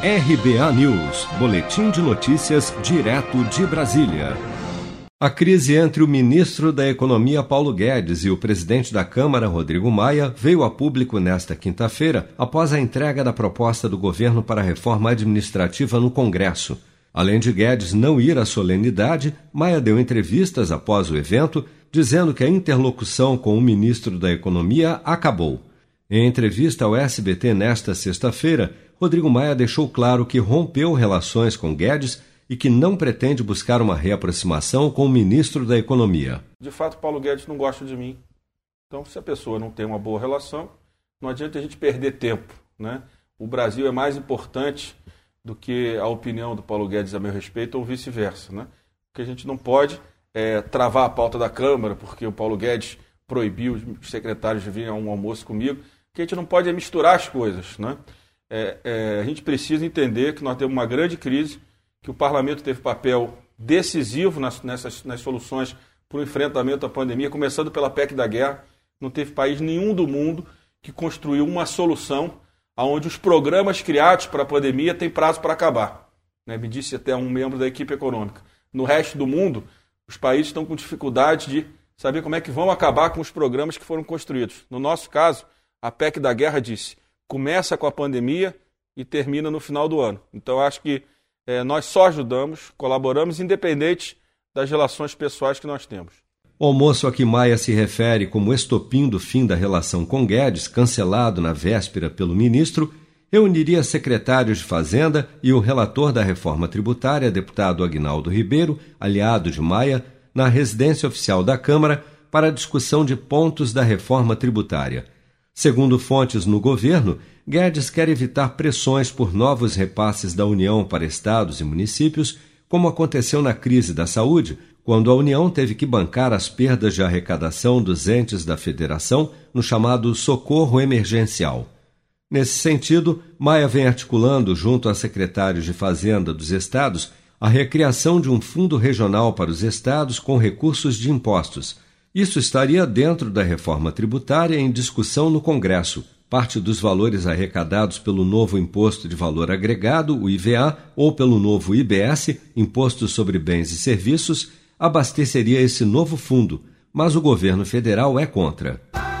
RBA News, Boletim de Notícias, direto de Brasília. A crise entre o ministro da Economia Paulo Guedes e o presidente da Câmara Rodrigo Maia veio a público nesta quinta-feira após a entrega da proposta do governo para a reforma administrativa no Congresso. Além de Guedes não ir à solenidade, Maia deu entrevistas após o evento, dizendo que a interlocução com o ministro da Economia acabou. Em entrevista ao SBT nesta sexta-feira, Rodrigo Maia deixou claro que rompeu relações com Guedes e que não pretende buscar uma reaproximação com o ministro da Economia. De fato, Paulo Guedes não gosta de mim. Então, se a pessoa não tem uma boa relação, não adianta a gente perder tempo. Né? O Brasil é mais importante do que a opinião do Paulo Guedes a meu respeito ou vice-versa. Né? Porque a gente não pode é, travar a pauta da Câmara porque o Paulo Guedes proibiu os secretários de vir a um almoço comigo, que a gente não pode misturar as coisas. Né? é, é, a gente precisa entender que nós temos uma grande crise, que o parlamento teve papel decisivo nas, nessas, nas soluções para o enfrentamento da pandemia, começando pela PEC da guerra. Não teve país nenhum do mundo que construiu uma solução onde os programas criados para a pandemia têm prazo para acabar. Né? Me disse até um membro da equipe econômica. No resto do mundo, os países estão com dificuldade de saber como é que vão acabar com os programas que foram construídos. No nosso caso, a PEC da guerra disse: começa com a pandemia e termina no final do ano. Então, acho que é, nós só ajudamos, colaboramos, independente das relações pessoais que nós temos. O almoço a que Maia se refere como estopim do fim da relação com Guedes, cancelado na véspera pelo ministro, reuniria secretários de Fazenda e o relator da reforma tributária, deputado Agnaldo Ribeiro, aliado de Maia, na residência oficial da Câmara para discussão de pontos da reforma tributária. Segundo fontes no governo, Guedes quer evitar pressões por novos repasses da União para estados e municípios, como aconteceu na crise da saúde, quando a União teve que bancar as perdas de arrecadação dos entes da federação no chamado socorro emergencial. Nesse sentido, Maia vem articulando, junto a secretários de Fazenda dos estados, a recriação de um fundo regional para os estados com recursos de impostos isso estaria dentro da reforma tributária em discussão no Congresso. Parte dos valores arrecadados pelo novo Imposto de Valor Agregado, o IVA, ou pelo novo IBS, Imposto sobre Bens e Serviços, abasteceria esse novo fundo, mas o governo federal é contra.